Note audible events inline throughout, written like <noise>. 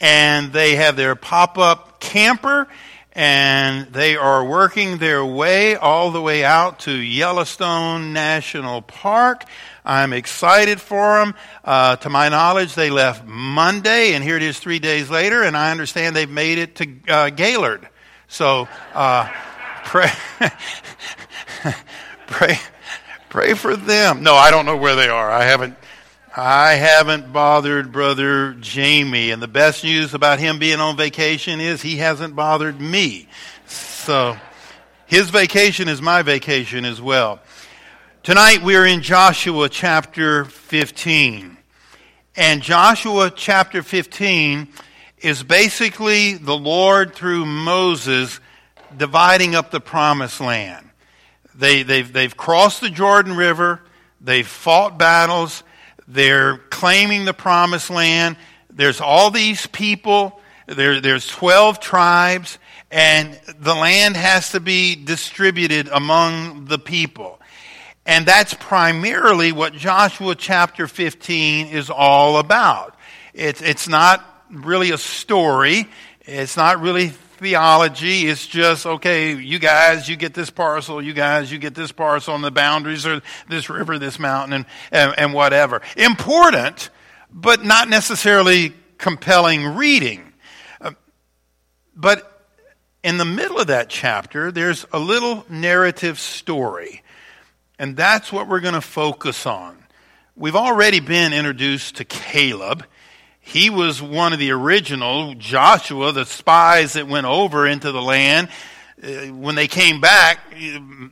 and they have their pop up camper and they are working their way all the way out to Yellowstone National Park. I'm excited for them. Uh, to my knowledge, they left Monday, and here it is three days later, and I understand they've made it to uh, Gaylord. So uh, pray, <laughs> pray, pray for them. No, I don't know where they are. I haven't I haven't bothered Brother Jamie. And the best news about him being on vacation is he hasn't bothered me. So his vacation is my vacation as well. Tonight we are in Joshua chapter 15. And Joshua chapter 15 is basically the Lord through Moses dividing up the promised land. They, they've, they've crossed the Jordan River. They've fought battles. They're claiming the promised land. There's all these people. There, there's 12 tribes, and the land has to be distributed among the people. And that's primarily what Joshua chapter 15 is all about. It's, it's not really a story. It's not really theology. It's just, okay, you guys, you get this parcel, you guys, you get this parcel on the boundaries or this river, this mountain, and, and, and whatever. Important, but not necessarily compelling reading. Uh, but in the middle of that chapter, there's a little narrative story. And that's what we're going to focus on. We've already been introduced to Caleb. He was one of the original, Joshua, the spies that went over into the land. Uh, when they came back,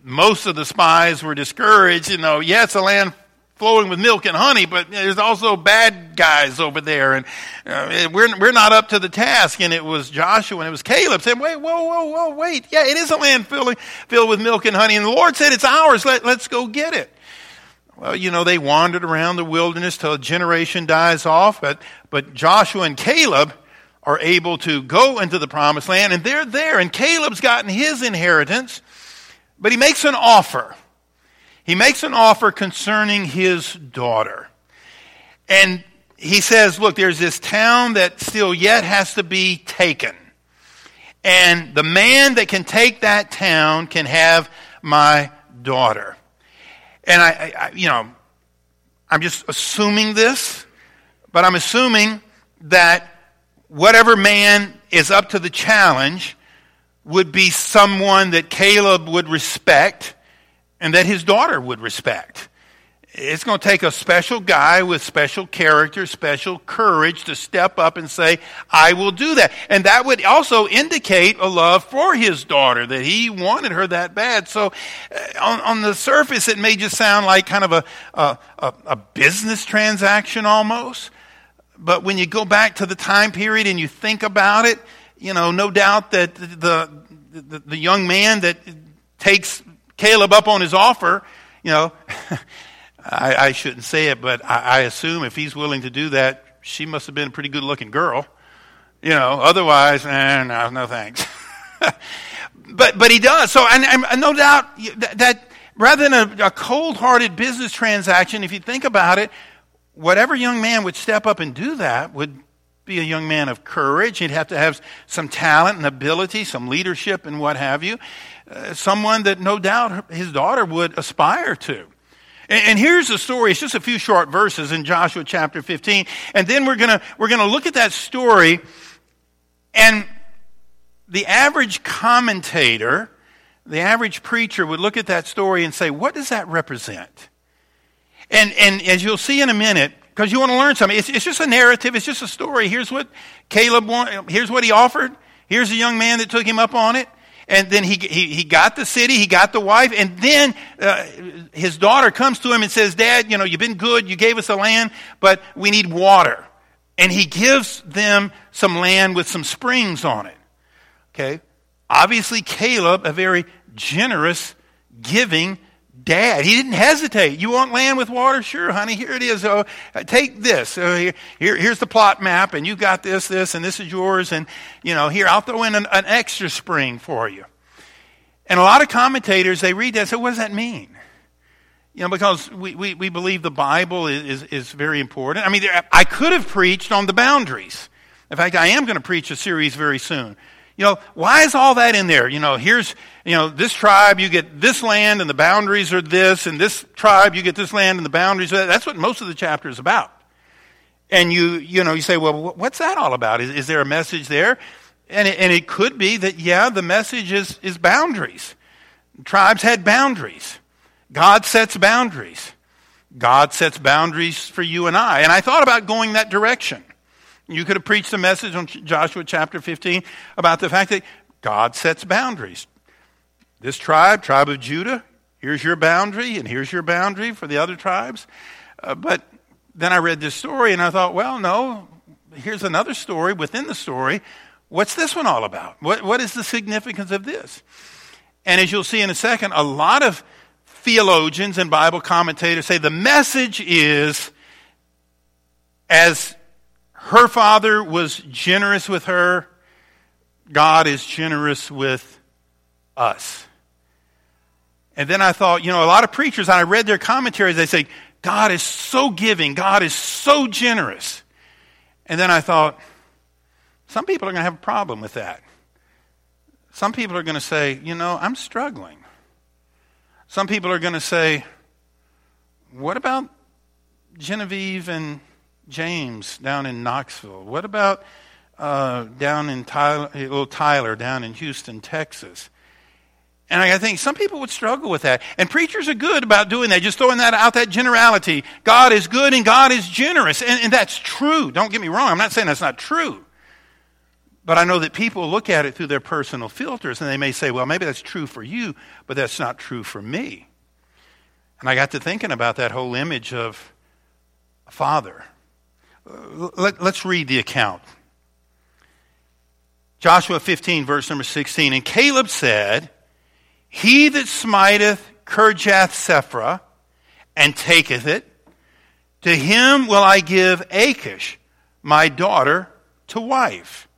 most of the spies were discouraged. You know, yes, the land flowing with milk and honey, but there's also bad guys over there, and uh, we're we're not up to the task. And it was Joshua and it was Caleb saying, "Wait, whoa, whoa, whoa, wait! Yeah, it is a land filled filled with milk and honey, and the Lord said it's ours. Let let's go get it." Well, you know, they wandered around the wilderness till a generation dies off, but, but Joshua and Caleb are able to go into the promised land, and they're there, and Caleb's gotten his inheritance, but he makes an offer. He makes an offer concerning his daughter. And he says, Look, there's this town that still yet has to be taken. And the man that can take that town can have my daughter. And I, I, you know, I'm just assuming this, but I'm assuming that whatever man is up to the challenge would be someone that Caleb would respect and that his daughter would respect. It's going to take a special guy with special character, special courage to step up and say, I will do that. And that would also indicate a love for his daughter, that he wanted her that bad. So uh, on, on the surface, it may just sound like kind of a, a, a business transaction almost. But when you go back to the time period and you think about it, you know, no doubt that the, the, the young man that takes Caleb up on his offer, you know, <laughs> I, I shouldn't say it, but I, I assume if he's willing to do that, she must have been a pretty good looking girl. You know, otherwise, eh, no, no thanks. <laughs> but, but he does. So, and, and no doubt that, that rather than a, a cold hearted business transaction, if you think about it, whatever young man would step up and do that would be a young man of courage. He'd have to have some talent and ability, some leadership and what have you. Uh, someone that no doubt his daughter would aspire to. And, here's the story. It's just a few short verses in Joshua chapter 15. And then we're gonna, we're gonna look at that story and the average commentator, the average preacher would look at that story and say, what does that represent? And, and as you'll see in a minute, because you want to learn something, it's, it's just a narrative, it's just a story. Here's what Caleb, want, here's what he offered. Here's a young man that took him up on it. And then he, he, he got the city, he got the wife, and then uh, his daughter comes to him and says, Dad, you know, you've been good, you gave us the land, but we need water. and he gives them some land with some springs on it. Okay? Obviously, Caleb, a very generous, giving dad. He didn't hesitate. You want land with water? Sure, honey, here it is. Oh, take this. Here, here, here's the plot map, and you've got this, this, and this is yours. And, you know, here, I'll throw in an, an extra spring for you. And a lot of commentators, they read that and say, what does that mean? You know, because we, we, we believe the Bible is, is, is very important. I mean, there, I could have preached on the boundaries. In fact, I am going to preach a series very soon. You know, why is all that in there? You know, here's, you know, this tribe, you get this land and the boundaries are this, and this tribe, you get this land and the boundaries are that. That's what most of the chapter is about. And you, you know, you say, well, what's that all about? Is, is there a message there? And it, and it could be that, yeah, the message is, is boundaries. Tribes had boundaries. God sets boundaries. God sets boundaries for you and I. And I thought about going that direction. You could have preached a message on Joshua chapter 15 about the fact that God sets boundaries. This tribe, tribe of Judah, here's your boundary, and here's your boundary for the other tribes. Uh, but then I read this story and I thought, well, no, here's another story within the story. What's this one all about? What, what is the significance of this? And as you'll see in a second, a lot of theologians and Bible commentators say the message is as her father was generous with her, God is generous with us. And then I thought, you know, a lot of preachers, I read their commentaries, they say, God is so giving, God is so generous. And then I thought, some people are going to have a problem with that. Some people are going to say, you know, I'm struggling. Some people are going to say, what about Genevieve and James down in Knoxville? What about uh, down in Tyler, little Tyler down in Houston, Texas? And I think some people would struggle with that. And preachers are good about doing that, just throwing that out, that generality. God is good and God is generous. And, and that's true. Don't get me wrong. I'm not saying that's not true. But I know that people look at it through their personal filters and they may say, well, maybe that's true for you, but that's not true for me. And I got to thinking about that whole image of a father. Let, us read the account. Joshua 15, verse number 16. And Caleb said, He that smiteth Kirjath Sepher and taketh it, to him will I give Achsah, my daughter, to wife.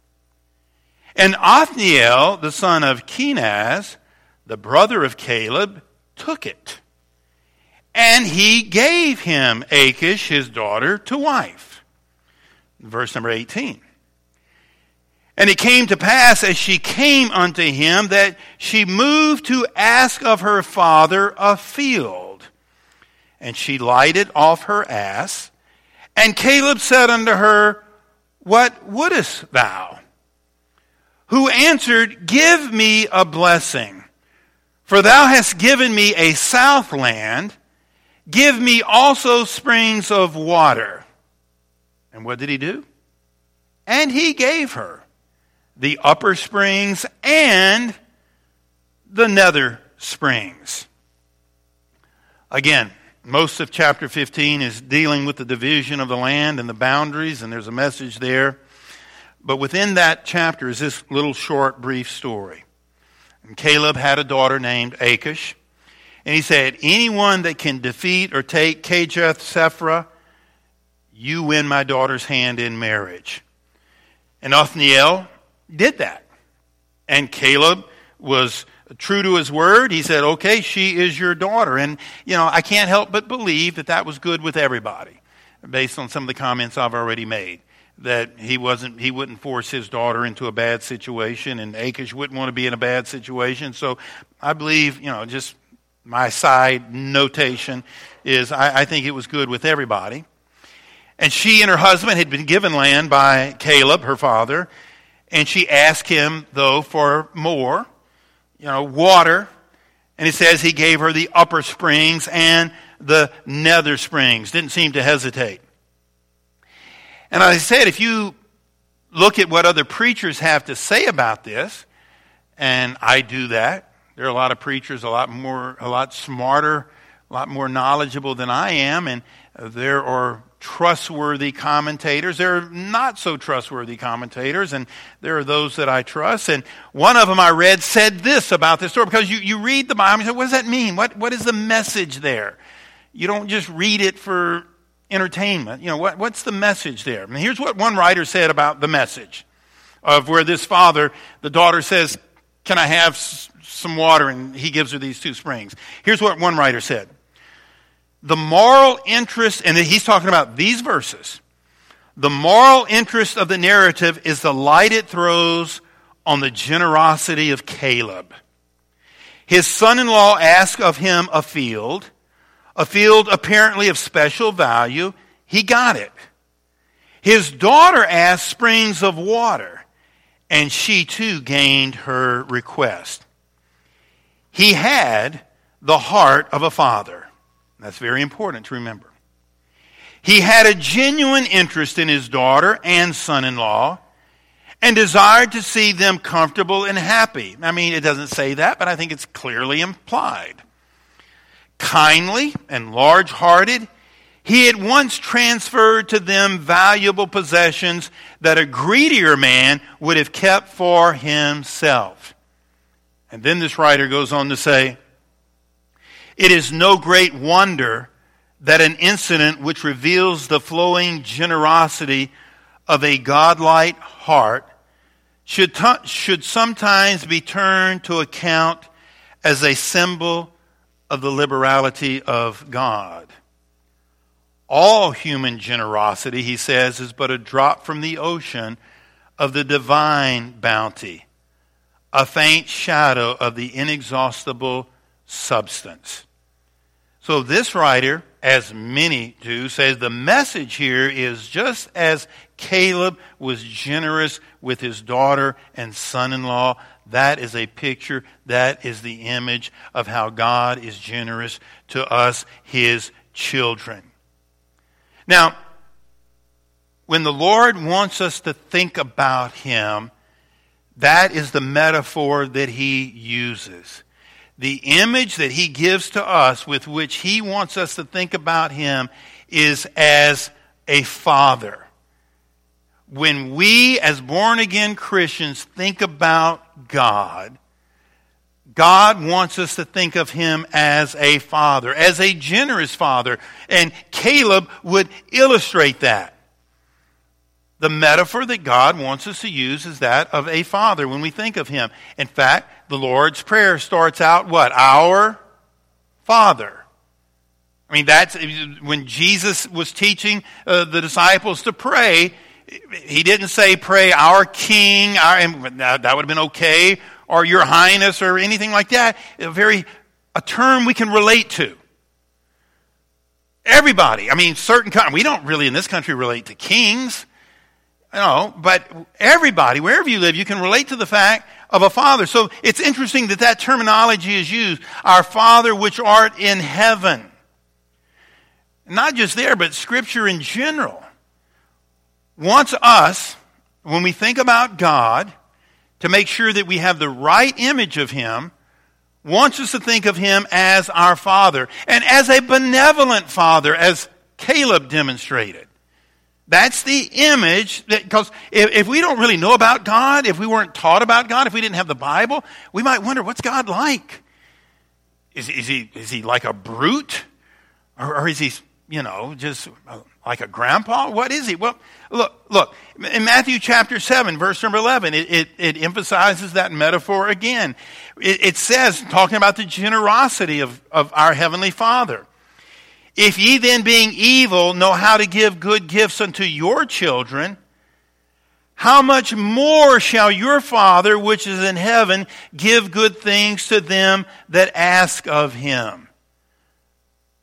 And Othniel, the son of Kenaz, the brother of Caleb, took it. And he gave him Achsah, his daughter, to wife. Verse number 18. And it came to pass as she came unto him that she moved to ask of her father a field. And she lighted off her ass. And Caleb said unto her, What wouldest thou? who answered, Give me a blessing. For thou hast given me a south land. Give me also springs of water. And what did he do? And he gave her the upper springs and the nether springs. Again, most of chapter 15 is dealing with the division of the land and the boundaries, and there's a message there. But within that chapter is this little short, brief story. And Caleb had a daughter named Achsah. And he said, Anyone that can defeat or take Kirjath Sepher, you win my daughter's hand in marriage. And Othniel did that. And Caleb was true to his word. He said, Okay, she is your daughter. And, you know, I can't help but believe that that was good with everybody, based on some of the comments I've already made that he wasn't he wouldn't force his daughter into a bad situation and Achsah wouldn't want to be in a bad situation. So I believe, you know, just my side notation is I, I think it was good with everybody. And she and her husband had been given land by Caleb, her father, and she asked him, though, for more, you know, water. And it says he gave her the upper springs and the nether springs. Didn't seem to hesitate. And I said, if you look at what other preachers have to say about this, and I do that, there are a lot of preachers a lot more, a lot smarter, a lot more knowledgeable than I am, and there are trustworthy commentators. There are not so trustworthy commentators, and there are those that I trust. And one of them I read said this about this story because you, you read the Bible and you say, what does that mean? What, what is the message there? You don't just read it for entertainment. You know, what, what's the message there? Mean, here's what one writer said about the message of where this father, the daughter says, Can I have s- some water? And he gives her these two springs. Here's what one writer said The moral interest, and he's talking about these verses, the moral interest of the narrative is the light it throws on the generosity of Caleb. His son in law asked of him a field a field apparently of special value. He got it. His daughter asked springs of water, and she too gained her request. He had the heart of a father. That's very important to remember. He had a genuine interest in his daughter and son in law and desired to see them comfortable and happy. I mean, it doesn't say that, but I think it's clearly implied kindly and large hearted, he at once transferred to them valuable possessions that a greedier man would have kept for himself. And then this writer goes on to say, It is no great wonder that an incident which reveals the flowing generosity of a godlike heart should, t- should sometimes be turned to account as a symbol of the liberality of God. All human generosity, he says, is but a drop from the ocean of the divine bounty, a faint shadow of the inexhaustible substance. So, this writer, as many do, says the message here is just as Caleb was generous with his daughter and son in law, that is a picture, that is the image of how God is generous to us, his children. Now, when the Lord wants us to think about him, that is the metaphor that he uses. The image that he gives to us with which he wants us to think about him is as a father. When we, as born again Christians, think about God, God wants us to think of him as a father, as a generous father. And Caleb would illustrate that. The metaphor that God wants us to use is that of a father when we think of him. In fact, the Lord's Prayer starts out what? Our Father. I mean, that's when Jesus was teaching uh, the disciples to pray he didn't say, pray our king, our, that would have been okay, or your highness, or anything like that. A very, a term we can relate to. Everybody, I mean, certain, we don't really in this country relate to kings, you know, but everybody, wherever you live, you can relate to the fact of a father. So it's interesting that that terminology is used. Our Father which art in heaven. Not just there, but Scripture in general wants us, when we think about God, to make sure that we have the right image of Him, wants us to think of Him as our Father and as a benevolent Father, as Caleb demonstrated. That's the image that, because if, if, we don't really know about God, if we weren't taught about God, if we didn't have the Bible, we might wonder, what's God like? Is, is he, is he like a brute? Or, or is he, you know, just uh, like a grandpa? What is he? Well, look, look, in Matthew chapter 7, verse number 11, it, it, it emphasizes that metaphor again. It, it, says, talking about the generosity of, of our Heavenly Father. If ye then, being evil, know how to give good gifts unto your children, how much more shall your Father, which is in heaven, give good things to them that ask of him?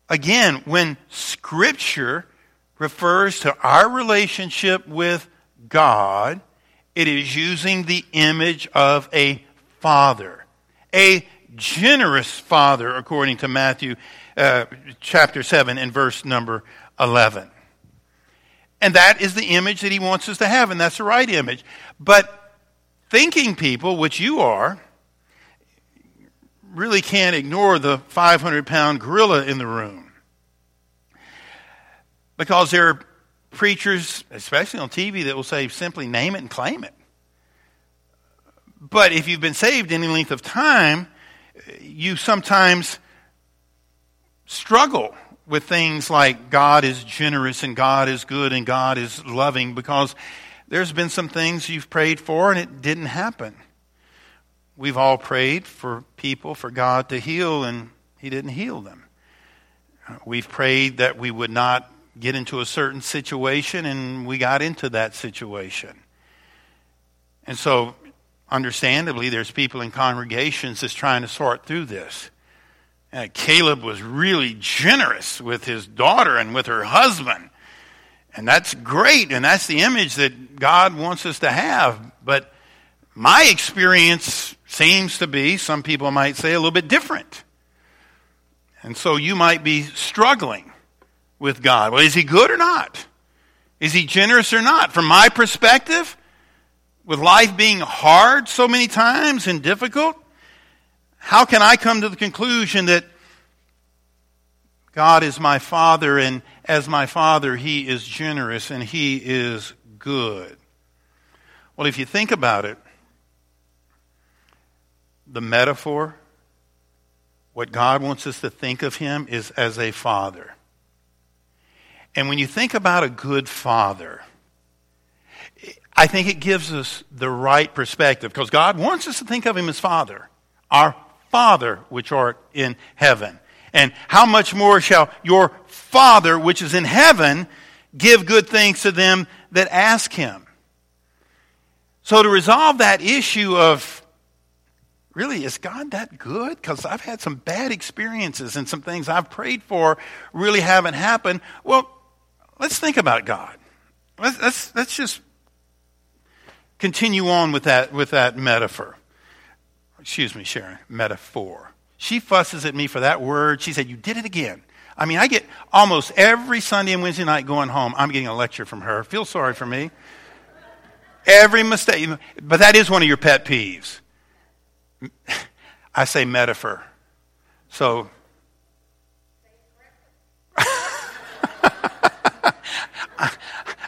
Again, when Scripture refers to our relationship with God, it is using the image of a father, a generous father, according to Matthew uh, chapter 7 and verse number 11. And that is the image that he wants us to have, and that's the right image. But thinking people, which you are, really can't ignore the 500 pound gorilla in the room. Because there are preachers, especially on TV, that will say simply name it and claim it. But if you've been saved any length of time, you sometimes struggle with things like God is generous and God is good and God is loving because there's been some things you've prayed for and it didn't happen. We've all prayed for people, for God to heal, and He didn't heal them. We've prayed that we would not get into a certain situation, and we got into that situation. And so, understandably, there's people in congregations that's trying to sort through this. Uh, Caleb was really generous with his daughter and with her husband. And that's great, and that's the image that God wants us to have. But my experience seems to be, some people might say, a little bit different. And so you might be struggling with God. Well, is he good or not? Is he generous or not? From my perspective, with life being hard so many times and difficult, how can I come to the conclusion that God is my Father, and as my Father, He is generous and He is good? Well, if you think about it, the metaphor, what God wants us to think of Him is as a Father. And when you think about a good Father, I think it gives us the right perspective because God wants us to think of Him as Father, our Father which art in heaven. And how much more shall your Father which is in heaven give good things to them that ask Him? So to resolve that issue of really, is God that good? Because I've had some bad experiences and some things I've prayed for really haven't happened. Well, let's think about God. Let's, let's, let's just continue on with that, with that metaphor. Excuse me, Sharon, metaphor. She fusses at me for that word. She said, You did it again. I mean, I get almost every Sunday and Wednesday night going home, I'm getting a lecture from her. Feel sorry for me. Every mistake. But that is one of your pet peeves. <laughs> I say metaphor. So.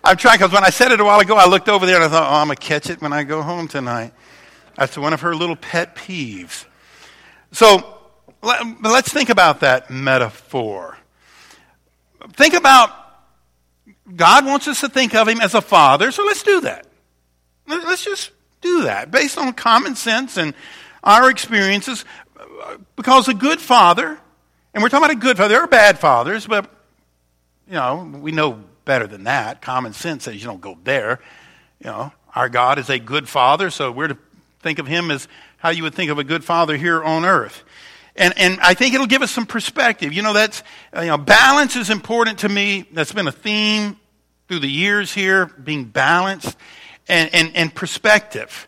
I'm trying because when I said it a while ago, I looked over there and I thought, oh, I'm going to catch it when I go home tonight. That's one of her little pet peeves. So let's think about that metaphor. Think about God wants us to think of Him as a father, so let's do that. Let's just do that based on common sense and our experiences. Because a good father, and we're talking about a good father, there are bad fathers, but you know, we know better than that. Common sense says you don't go there. You know, our God is a good father, so we're to think of him as how you would think of a good father here on earth. And, and I think it'll give us some perspective. You know, that's, uh, you know, balance is important to me. That's been a theme through the years here, being balanced and, and, and perspective.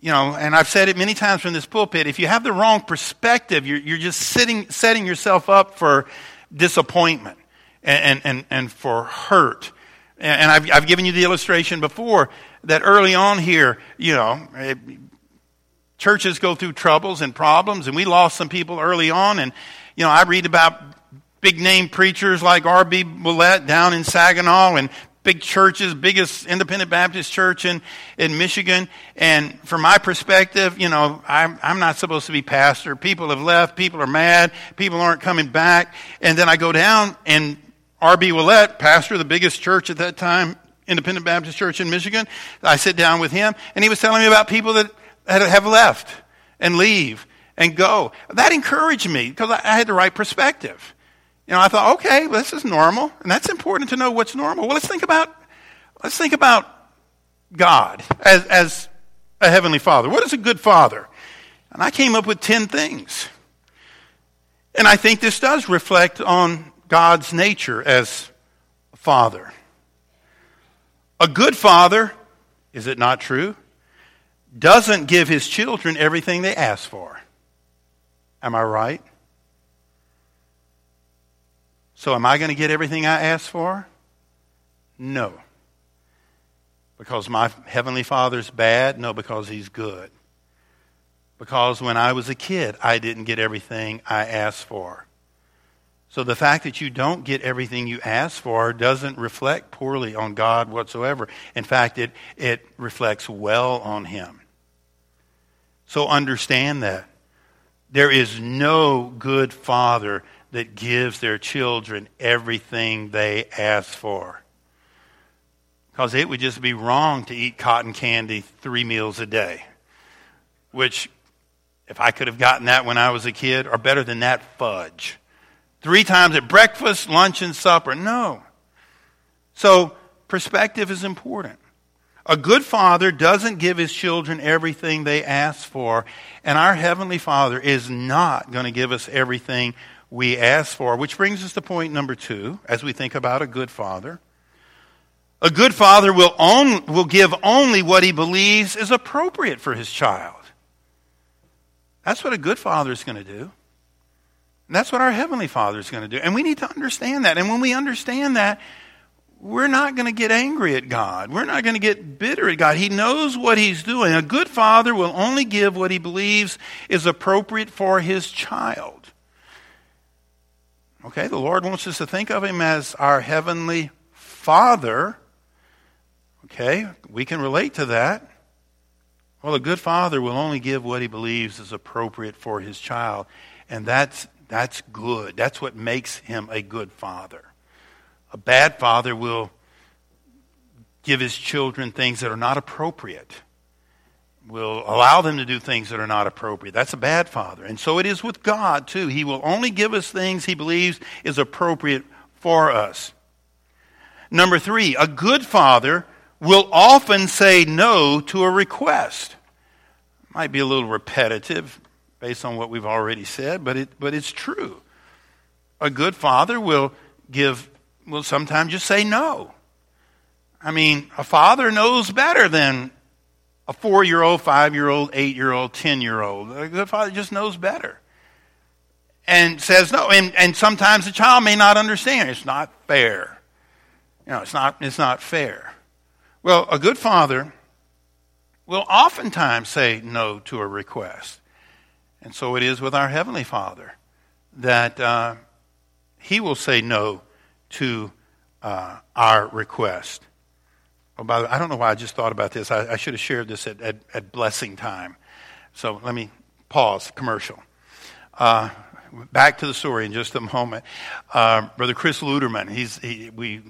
You know, and I've said it many times from this pulpit, if you have the wrong perspective, you're, you're just sitting, setting yourself up for disappointment and, and, and for hurt. And I've, I've given you the illustration before that early on here, you know, it, churches go through troubles and problems, and we lost some people early on. And, you know, I read about big name preachers like R.B. Ouellette down in Saginaw and big churches, biggest independent Baptist church in, in Michigan. And from my perspective, you know, I'm, I'm not supposed to be pastor. People have left. People are mad. People aren't coming back. And then I go down and R.B. Ouellette, pastor of the biggest church at that time, Independent Baptist Church in Michigan, I sit down with him, and he was telling me about people that have left and leave and go. That encouraged me because I had the right perspective. You know, I thought, okay, well, this is normal, and that's important to know what's normal. Well, let's think about let's think about God as, as a heavenly Father. What is a good Father? And I came up with ten things, and I think this does reflect on God's nature as father. A good father, is it not true, doesn't give his children everything they ask for. Am I right? So, am I going to get everything I ask for? No. Because my Heavenly Father's bad? No, because He's good. Because when I was a kid, I didn't get everything I asked for. So the fact that you don't get everything you ask for doesn't reflect poorly on God whatsoever. In fact, it, it reflects well on Him. So understand that. There is no good father that gives their children everything they ask for. Because it would just be wrong to eat cotton candy three meals a day. Which, if I could have gotten that when I was a kid, or better than that, fudge. Three times at breakfast, lunch, and supper. No. So, perspective is important. A good father doesn't give his children everything they ask for, and our Heavenly Father is not going to give us everything we ask for, which brings us to point number two as we think about a good father. A good father will, only, will give only what he believes is appropriate for his child. That's what a good father is going to do. And that's what our Heavenly Father is going to do. And we need to understand that. And when we understand that, we're not going to get angry at God. We're not going to get bitter at God. He knows what He's doing. A good father will only give what he believes is appropriate for his child. Okay, the Lord wants us to think of Him as our Heavenly Father. Okay, we can relate to that. Well, a good father will only give what he believes is appropriate for his child. And that's, that's good. That's what makes him a good father. A bad father will give his children things that are not appropriate, will allow them to do things that are not appropriate. That's a bad father. And so it is with God, too. He will only give us things he believes is appropriate for us. Number three, a good father will often say no to a request. Might be a little repetitive based on what we've already said, but, it, but it's true. A good father will give will sometimes just say no. I mean, a father knows better than a four year old, five year old, eight year old, ten year old. A good father just knows better. And says no. And, and sometimes the child may not understand. It's not fair. You know, it's not, it's not fair. Well, a good father will oftentimes say no to a request. And so it is with our Heavenly Father that uh, He will say no to uh, our request. Oh, by the way, I don't know why I just thought about this. I, I should have shared this at, at, at, blessing time. So let me pause, commercial. Uh, back to the story in just a moment. Uh, Brother Chris Luderman, he's, he, we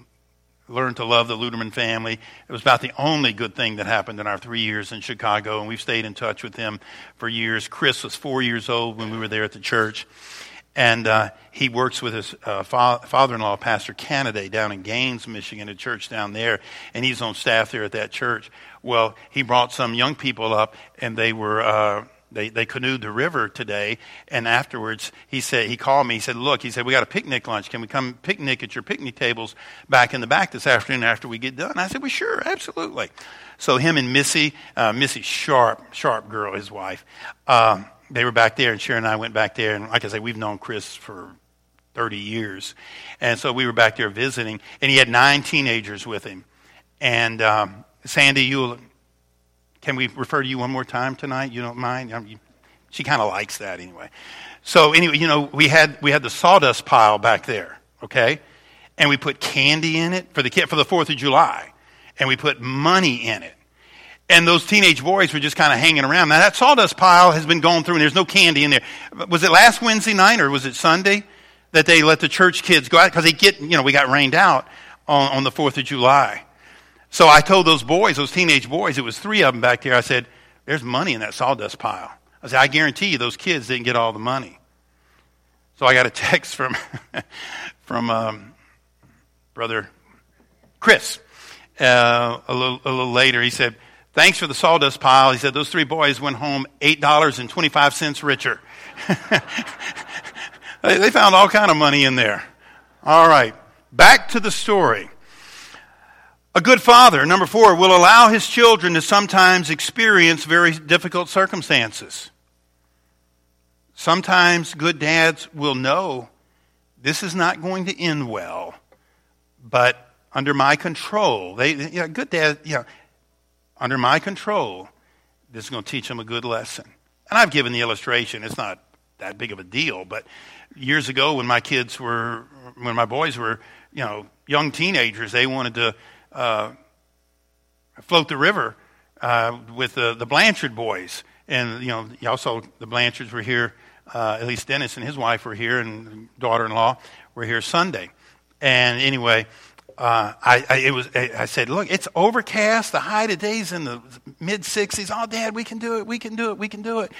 learned to love the Luderman family. It was about the only good thing that happened in our three years in Chicago, and we've stayed in touch with him for years. Chris was four years old when we were there at the church. And uh, he works with his uh, fa- father in law, Pastor Canaday, down in Gaines, Michigan, a church down there. And he's on staff there at that church. Well, he brought some young people up, and they were. Uh, they, they canoed the river today, and afterwards he said he called me. He said, "Look, he said we got a picnic lunch. Can we come picnic at your picnic tables back in the back this afternoon after we get done?" I said, "Well, sure, absolutely." So him and Missy, uh, Missy Sharp, Sharp girl, his wife, um, they were back there, and Sharon and I went back there. And like I say, we've known Chris for 30 years. And so we were back there visiting, and he had nine teenagers with him. And um, Sandy, you can we refer to you one more time tonight? You don't mind? Um, you, she kind of likes that anyway. So anyway, you know, we had we had the sawdust pile back there, okay, and we put candy in it for the for the Fourth of July, and we put money in it. And those teenage boys were just kind of hanging around. Now, that sawdust pile has been going through, and there's no candy in there. Was it last Wednesday night or was it Sunday that they let the church kids go out? Because they get, you know, we got rained out on, on the 4th of July. So I told those boys, those teenage boys, it was three of them back there, I said, there's money in that sawdust pile. I said, I guarantee you those kids didn't get all the money. So I got a <laughs> text from, from um, Brother Chris uh, a, little, a little later. He said, Thanks for the sawdust pile. He said those three boys went home $8.25 richer. <laughs> they found all kind of money in there. All right. Back to the story. A good father, number four, will allow his children to sometimes experience very difficult circumstances. Sometimes good dads will know this is not going to end well, but under my control. They, you know, good dad, you know, under my control, this is going to teach them a good lesson. And I've given the illustration. It's not that big of a deal. But years ago, when my kids were, when my boys were, you know, young teenagers, they wanted to uh, float the river uh, with the, the Blanchard boys. And, you know, also the Blanchards were here, uh, at least Dennis and his wife were here, and daughter in law were here Sunday. And anyway, uh, I, I, it was, I said, look, it's overcast. The high today's in the mid 60s. Oh, Dad, we can do it. We can do it. We can do it.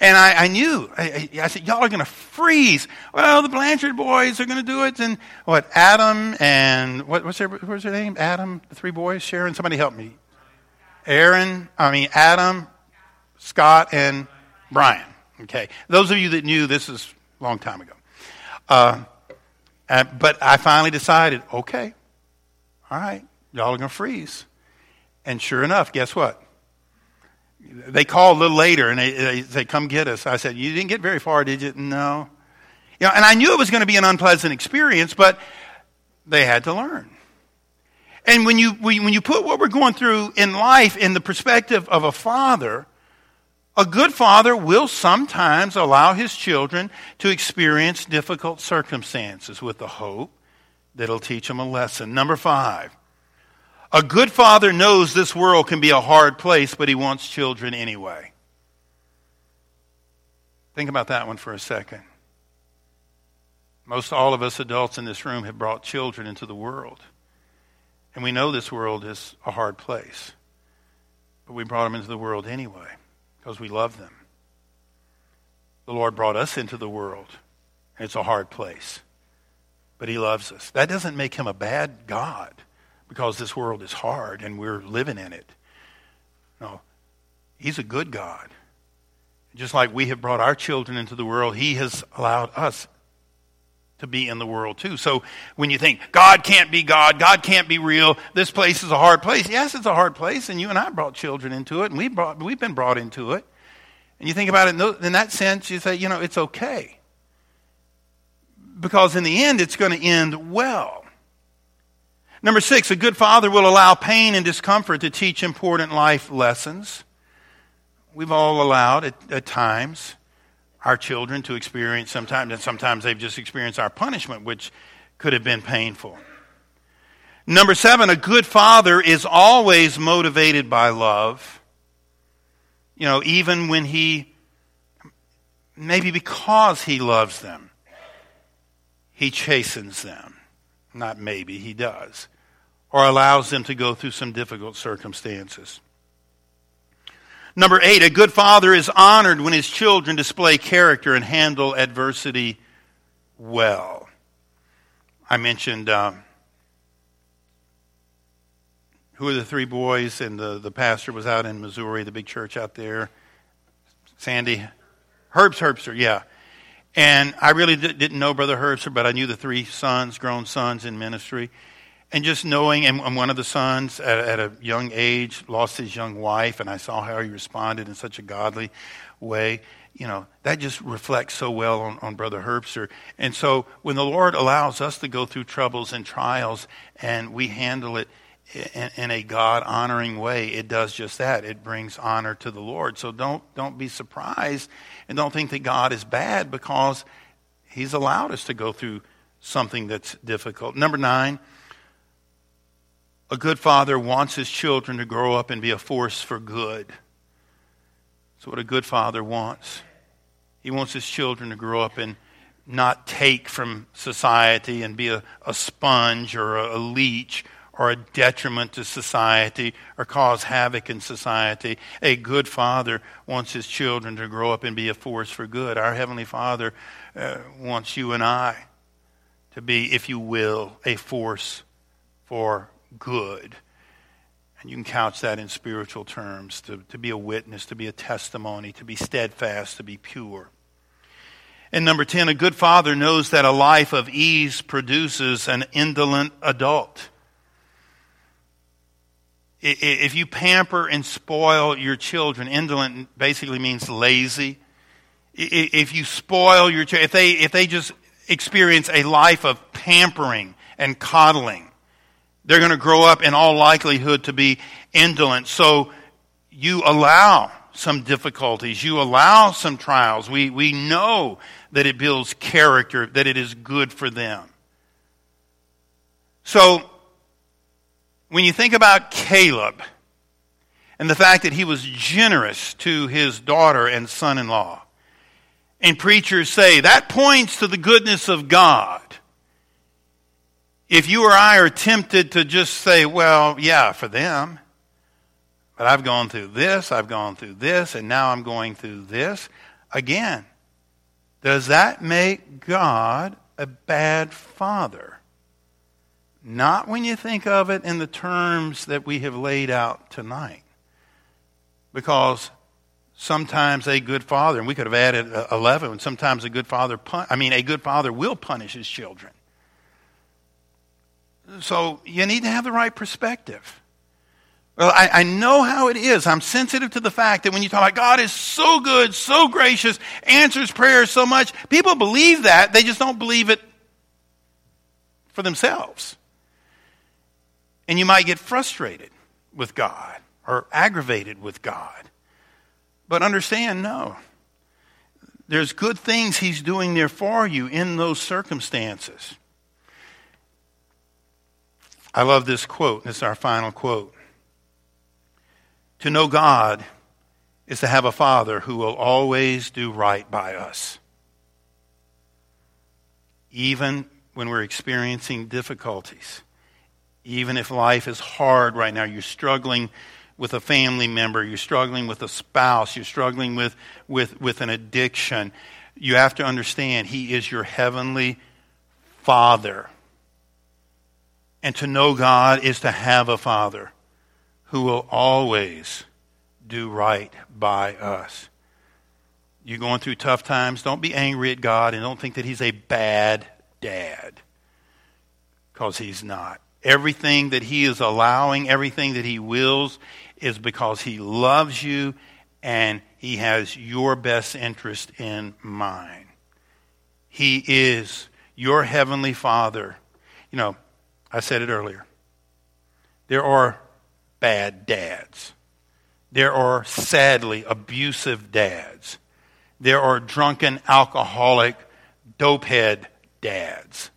And I, I knew. I, I said, y'all are going to freeze. Well, the Blanchard boys are going to do it. And what, Adam and, what, what's, their, what's their name? Adam, the three boys? Sharon, somebody help me. Aaron, I mean, Adam, Scott, and Brian. Okay. Those of you that knew, this is a long time ago. Uh, uh, but I finally decided, okay, all right, y'all are going to freeze. And sure enough, guess what? They called a little later and they, they say, come get us. I said, you didn't get very far, did you? No. You know, and I knew it was going to be an unpleasant experience, but they had to learn. And when you, when you put what we're going through in life in the perspective of a father, a good father will sometimes allow his children to experience difficult circumstances with the hope that'll teach them a lesson. Number five, a good father knows this world can be a hard place, but he wants children anyway. Think about that one for a second. Most all of us adults in this room have brought children into the world. And we know this world is a hard place. But we brought them into the world anyway because we love them. The Lord brought us into the world. and It's a hard place but he loves us. That doesn't make him a bad God because this world is hard and we're living in it. No, he's a good God. Just like we have brought our children into the world, he has allowed us to be in the world too. So when you think God can't be God, God can't be real, this place is a hard place. Yes, it's a hard place, and you and I brought children into it, and we brought, we've been brought into it. And you think about it in that sense, you say, you know, it's okay because in the end it's going to end well. Number six, a good father will allow pain and discomfort to teach important life lessons. We've all allowed at, at times our children to experience sometimes, and sometimes they've just experienced our punishment, which could have been painful. Number seven, a good father is always motivated by love. You know, even when he, maybe because he loves them he chastens them. Not maybe, he does. Or allows them to go through some difficult circumstances. Number eight, a good father is honored when his children display character and handle adversity well. I mentioned um, who are the three boys, and the, the pastor was out in Missouri, the big church out there. Sandy, Herb's Herbster, yeah. And I really didn't know Brother Herbster, but I knew the three sons, grown sons in ministry. And just knowing, and one of the sons at, at a young age lost his young wife, and I saw how he responded in such a godly way. You know, that just reflects so well on, on Brother Herbster. And so when the Lord allows us to go through troubles and trials and we handle it in, in a God honoring way, it does just that. It brings honor to the Lord. So don't, don't be surprised and don't think that God is bad because He's allowed us to go through something that's difficult. Number nine, a good father wants his children to grow up and be a force for good. That's what a good father wants. He wants his children to grow up and not take from society and be a, a sponge or a, a leech or a detriment to society or cause havoc in society. A good father wants his children to grow up and be a force for good. Our Heavenly Father uh, wants you and I to be, if you will, a force for good. And you can couch that in spiritual terms to, to be a witness, to be a testimony, to be steadfast, to be pure. And number 10, a good father knows that a life of ease produces an indolent adult if you pamper and spoil your children, indolent basically means lazy. If you spoil your children, if they, if they just experience a life of pampering and coddling, they're going to grow up in all likelihood to be indolent. So you allow some difficulties. You allow some trials. We, we know that it builds character, that it is good for them. So, when you think about Caleb and the fact that he was generous to his daughter and son in law, and preachers say that points to the goodness of God. If you or I are tempted to just say, well, yeah, for them, but I've gone through this, I've gone through this, and now I'm going through this, again, does that make God a bad father? Not when you think of it in the terms that we have laid out tonight. Because sometimes a good father, and we could have added uh, 11, and sometimes a good father, pun- I mean, a good father will punish his children. So you need to have the right perspective. Well, I, I, know how it is. I'm sensitive to the fact that when you talk about God is so good, so gracious, answers prayers so much, people believe that. They just don't believe it for themselves. And you might get frustrated with God or aggravated with God. But understand, no. There's good things He's doing there for you in those circumstances. I love this quote. This is our final quote. To know God is to have a Father who will always do right by us. Even when we're experiencing difficulties, even if life is hard right now, you're struggling with a family member, you're struggling with a spouse, you're struggling with, with, with an addiction, you have to understand He is your heavenly Father. And to know God is to have a Father who will always do right by us. You're going through tough times, don't be angry at God and don't think that He's a bad dad. Because He's not. Everything that He is allowing, everything that He wills, is because He loves you and He has your best interest in mind. He is your Heavenly Father. You know, I said it earlier. There are bad dads. There are sadly abusive dads. There are drunken, alcoholic, dopehead dads.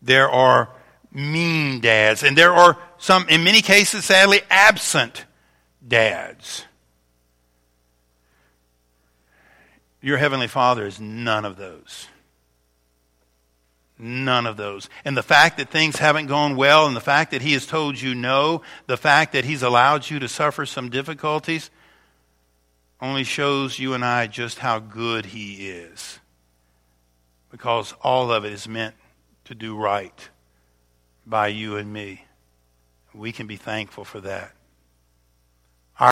There are mean dads. And there are some, in many cases, sadly, absent dads. Your Heavenly Father is none of those. None of those. And the fact that things haven't gone well, and the fact that He has told you no, the fact that He's allowed you to suffer some difficulties, only shows you and I just how good He is. Because all of it is meant to do right by you and me. We can be thankful for that.